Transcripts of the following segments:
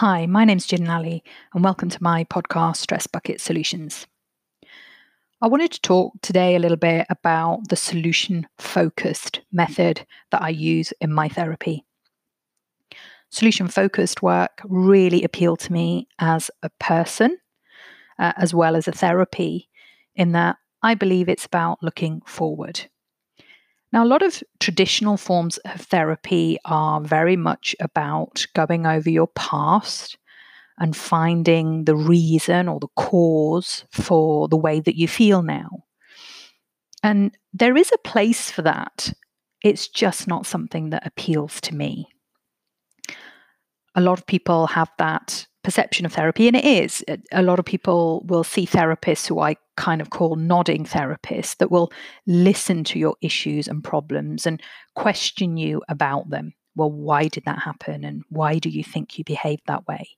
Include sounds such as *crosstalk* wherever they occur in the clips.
Hi, my name's Gin Lalli, and welcome to my podcast, Stress Bucket Solutions. I wanted to talk today a little bit about the solution focused method that I use in my therapy. Solution focused work really appealed to me as a person, uh, as well as a therapy, in that I believe it's about looking forward. Now, a lot of traditional forms of therapy are very much about going over your past and finding the reason or the cause for the way that you feel now. And there is a place for that. It's just not something that appeals to me. A lot of people have that perception of therapy, and it is. A lot of people will see therapists who I kind of call nodding therapists that will listen to your issues and problems and question you about them. Well, why did that happen? And why do you think you behaved that way?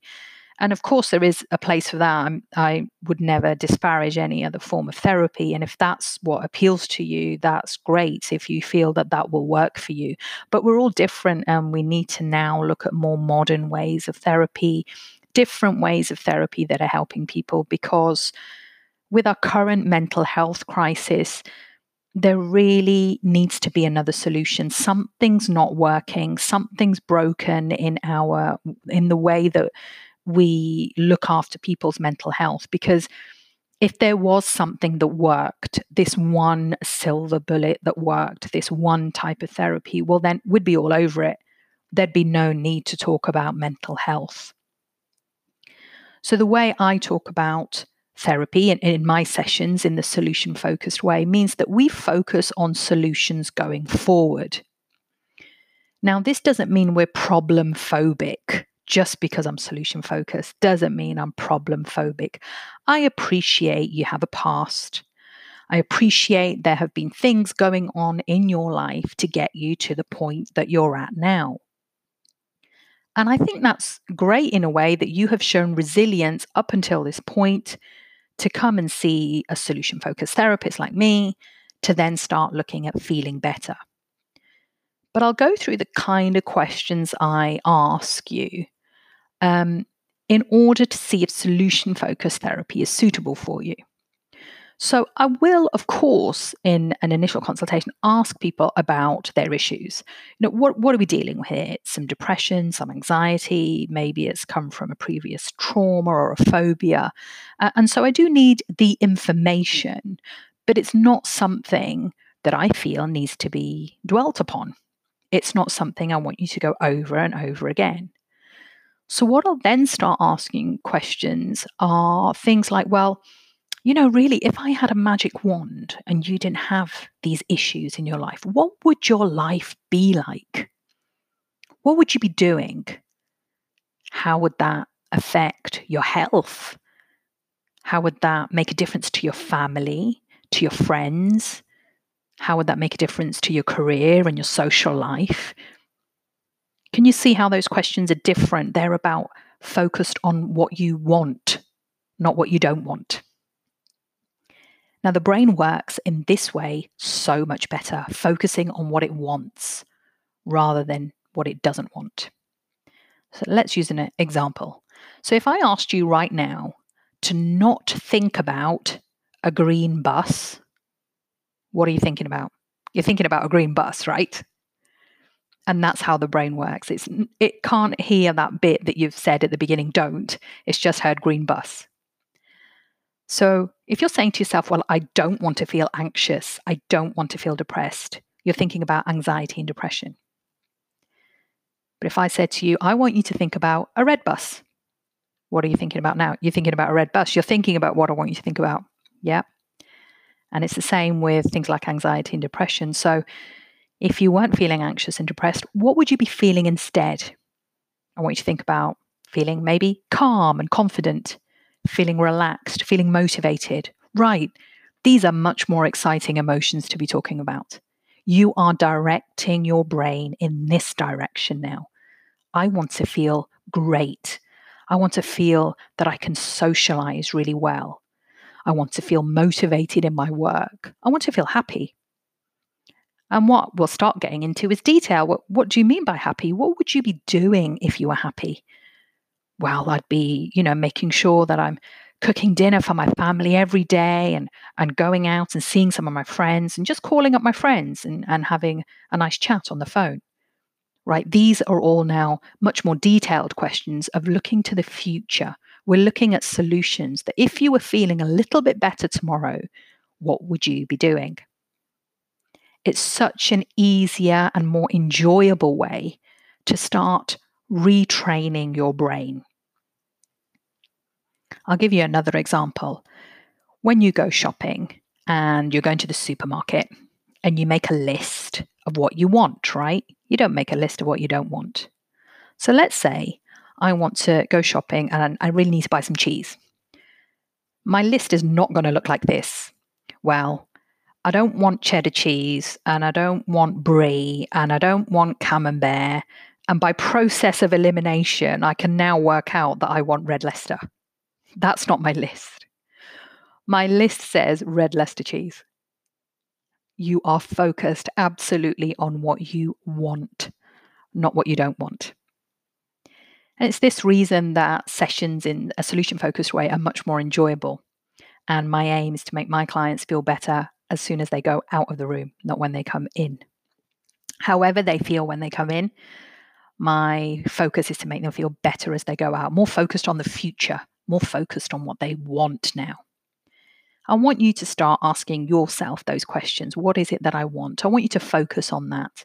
And of course, there is a place for that. I'm, i would never disparage any other form of therapy. And if that's what appeals to you, that's great if you feel that that will work for you. But we're all different, and we need to now look at more modern ways of therapy different ways of therapy that are helping people because with our current mental health crisis, there really needs to be another solution. Something's not working, something's broken in our in the way that we look after people's mental health because if there was something that worked, this one silver bullet that worked, this one type of therapy, well, then we'd be all over it. There'd be no need to talk about mental health. So, the way I talk about therapy in, in my sessions in the solution focused way means that we focus on solutions going forward. Now, this doesn't mean we're problem phobic. Just because I'm solution focused doesn't mean I'm problem phobic. I appreciate you have a past. I appreciate there have been things going on in your life to get you to the point that you're at now. And I think that's great in a way that you have shown resilience up until this point to come and see a solution focused therapist like me to then start looking at feeling better. But I'll go through the kind of questions I ask you um, in order to see if solution focused therapy is suitable for you. So, I will, of course, in an initial consultation, ask people about their issues. You know, what, what are we dealing with here? It's some depression, some anxiety, maybe it's come from a previous trauma or a phobia. Uh, and so, I do need the information, but it's not something that I feel needs to be dwelt upon. It's not something I want you to go over and over again. So, what I'll then start asking questions are things like, well, you know, really, if I had a magic wand and you didn't have these issues in your life, what would your life be like? What would you be doing? How would that affect your health? How would that make a difference to your family, to your friends? How would that make a difference to your career and your social life? Can you see how those questions are different? They're about focused on what you want, not what you don't want. Now, the brain works in this way so much better, focusing on what it wants rather than what it doesn't want. So let's use an example. So if I asked you right now to not think about a green bus, what are you thinking about? You're thinking about a green bus, right? And that's how the brain works. It's it can't hear that bit that you've said at the beginning, don't. It's just heard green bus. So if you're saying to yourself, well, I don't want to feel anxious, I don't want to feel depressed, you're thinking about anxiety and depression. But if I said to you, I want you to think about a red bus, what are you thinking about now? You're thinking about a red bus. You're thinking about what I want you to think about. Yeah. And it's the same with things like anxiety and depression. So if you weren't feeling anxious and depressed, what would you be feeling instead? I want you to think about feeling maybe calm and confident, feeling relaxed, feeling motivated. Right. These are much more exciting emotions to be talking about. You are directing your brain in this direction now. I want to feel great. I want to feel that I can socialize really well. I want to feel motivated in my work. I want to feel happy. And what we'll start getting into is detail. What, what do you mean by happy? What would you be doing if you were happy? Well, I'd be, you know, making sure that I'm cooking dinner for my family every day and and going out and seeing some of my friends and just calling up my friends and, and having a nice chat on the phone. Right? These are all now much more detailed questions of looking to the future. We're looking at solutions that if you were feeling a little bit better tomorrow, what would you be doing? It's such an easier and more enjoyable way to start retraining your brain. I'll give you another example. When you go shopping and you're going to the supermarket and you make a list of what you want, right? You don't make a list of what you don't want. So let's say I want to go shopping and I really need to buy some cheese. My list is not going to look like this. Well, I don't want cheddar cheese and I don't want brie and I don't want camembert. And by process of elimination, I can now work out that I want red Leicester. That's not my list. My list says red Leicester cheese. You are focused absolutely on what you want, not what you don't want. And it's this reason that sessions in a solution focused way are much more enjoyable. And my aim is to make my clients feel better as soon as they go out of the room, not when they come in. However, they feel when they come in, my focus is to make them feel better as they go out, more focused on the future more focused on what they want now. I want you to start asking yourself those questions. What is it that I want? I want you to focus on that.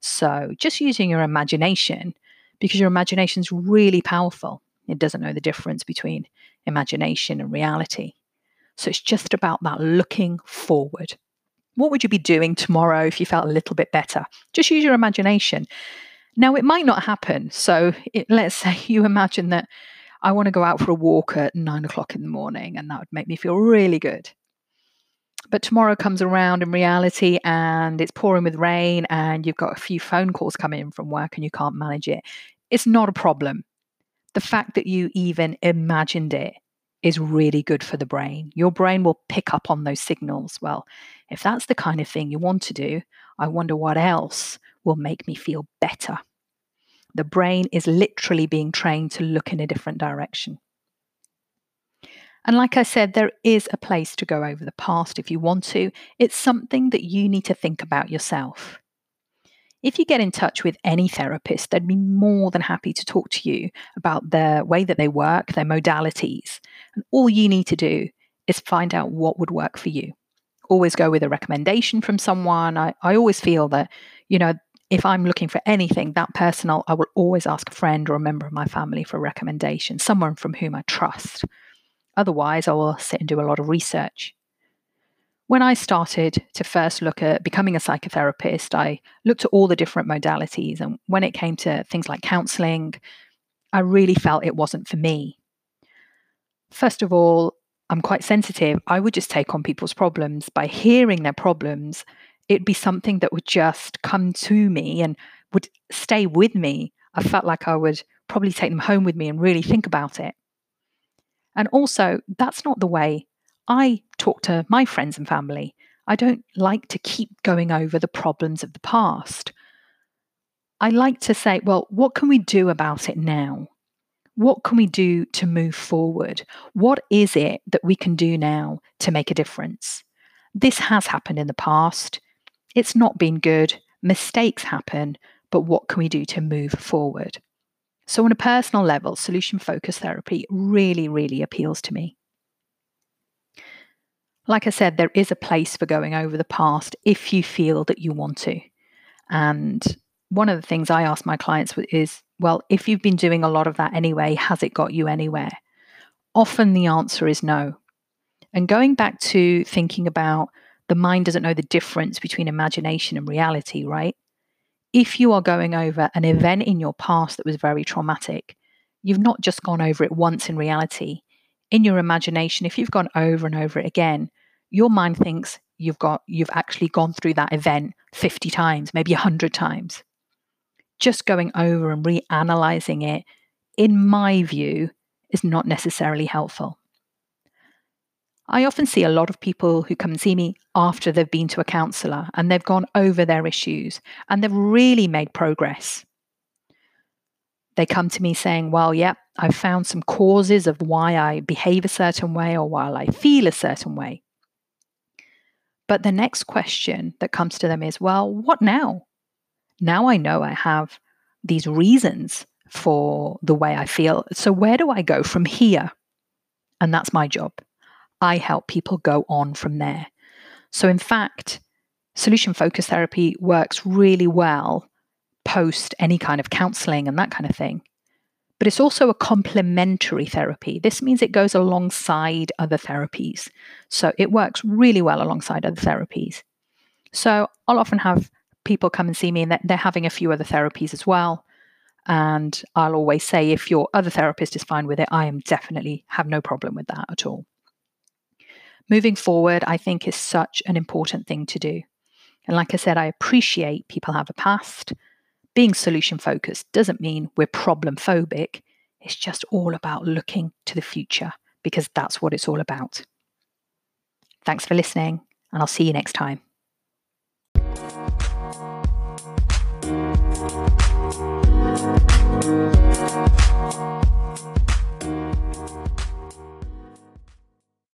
So, just using your imagination, because your imagination is really powerful. It doesn't know the difference between imagination and reality. So, it's just about that looking forward. What would you be doing tomorrow if you felt a little bit better? Just use your imagination. Now, it might not happen. So, it, let's *laughs* say you imagine that I want to go out for a walk at nine o'clock in the morning, and that would make me feel really good. But tomorrow comes around in reality and it's pouring with rain, and you've got a few phone calls coming in from work and you can't manage it. It's not a problem. The fact that you even imagined it is really good for the brain. Your brain will pick up on those signals. Well, if that's the kind of thing you want to do, I wonder what else will make me feel better. The brain is literally being trained to look in a different direction. And like I said, there is a place to go over the past if you want to. It's something that you need to think about yourself. If you get in touch with any therapist, they'd be more than happy to talk to you about the way that they work, their modalities. And all you need to do is find out what would work for you. Always go with a recommendation from someone. I, I always feel that, you know, if I'm looking for anything that personal, I will always ask a friend or a member of my family for a recommendation, someone from whom I trust. Otherwise, I will sit and do a lot of research. When I started to first look at becoming a psychotherapist, I looked at all the different modalities. And when it came to things like counseling, I really felt it wasn't for me. First of all, I'm quite sensitive. I would just take on people's problems by hearing their problems it'd be something that would just come to me and would stay with me. I felt like I would probably take them home with me and really think about it. And also, that's not the way I talk to my friends and family. I don't like to keep going over the problems of the past. I like to say, well, what can we do about it now? What can we do to move forward? What is it that we can do now to make a difference? This has happened in the past. It's not been good, mistakes happen, but what can we do to move forward? So, on a personal level, solution focused therapy really, really appeals to me. Like I said, there is a place for going over the past if you feel that you want to. And one of the things I ask my clients is well, if you've been doing a lot of that anyway, has it got you anywhere? Often the answer is no. And going back to thinking about the mind doesn't know the difference between imagination and reality, right? If you are going over an event in your past that was very traumatic, you've not just gone over it once in reality. In your imagination, if you've gone over and over it again, your mind thinks you've got you've actually gone through that event 50 times, maybe 100 times. Just going over and reanalyzing it, in my view, is not necessarily helpful. I often see a lot of people who come and see me after they've been to a counsellor and they've gone over their issues and they've really made progress. They come to me saying, Well, yep, yeah, I've found some causes of why I behave a certain way or why I feel a certain way. But the next question that comes to them is, Well, what now? Now I know I have these reasons for the way I feel. So where do I go from here? And that's my job. I help people go on from there. So, in fact, solution focused therapy works really well post any kind of counseling and that kind of thing. But it's also a complementary therapy. This means it goes alongside other therapies. So it works really well alongside other therapies. So I'll often have people come and see me and they're having a few other therapies as well. And I'll always say, if your other therapist is fine with it, I am definitely have no problem with that at all. Moving forward, I think is such an important thing to do. And like I said, I appreciate people have a past. Being solution focused doesn't mean we're problem phobic. It's just all about looking to the future because that's what it's all about. Thanks for listening, and I'll see you next time.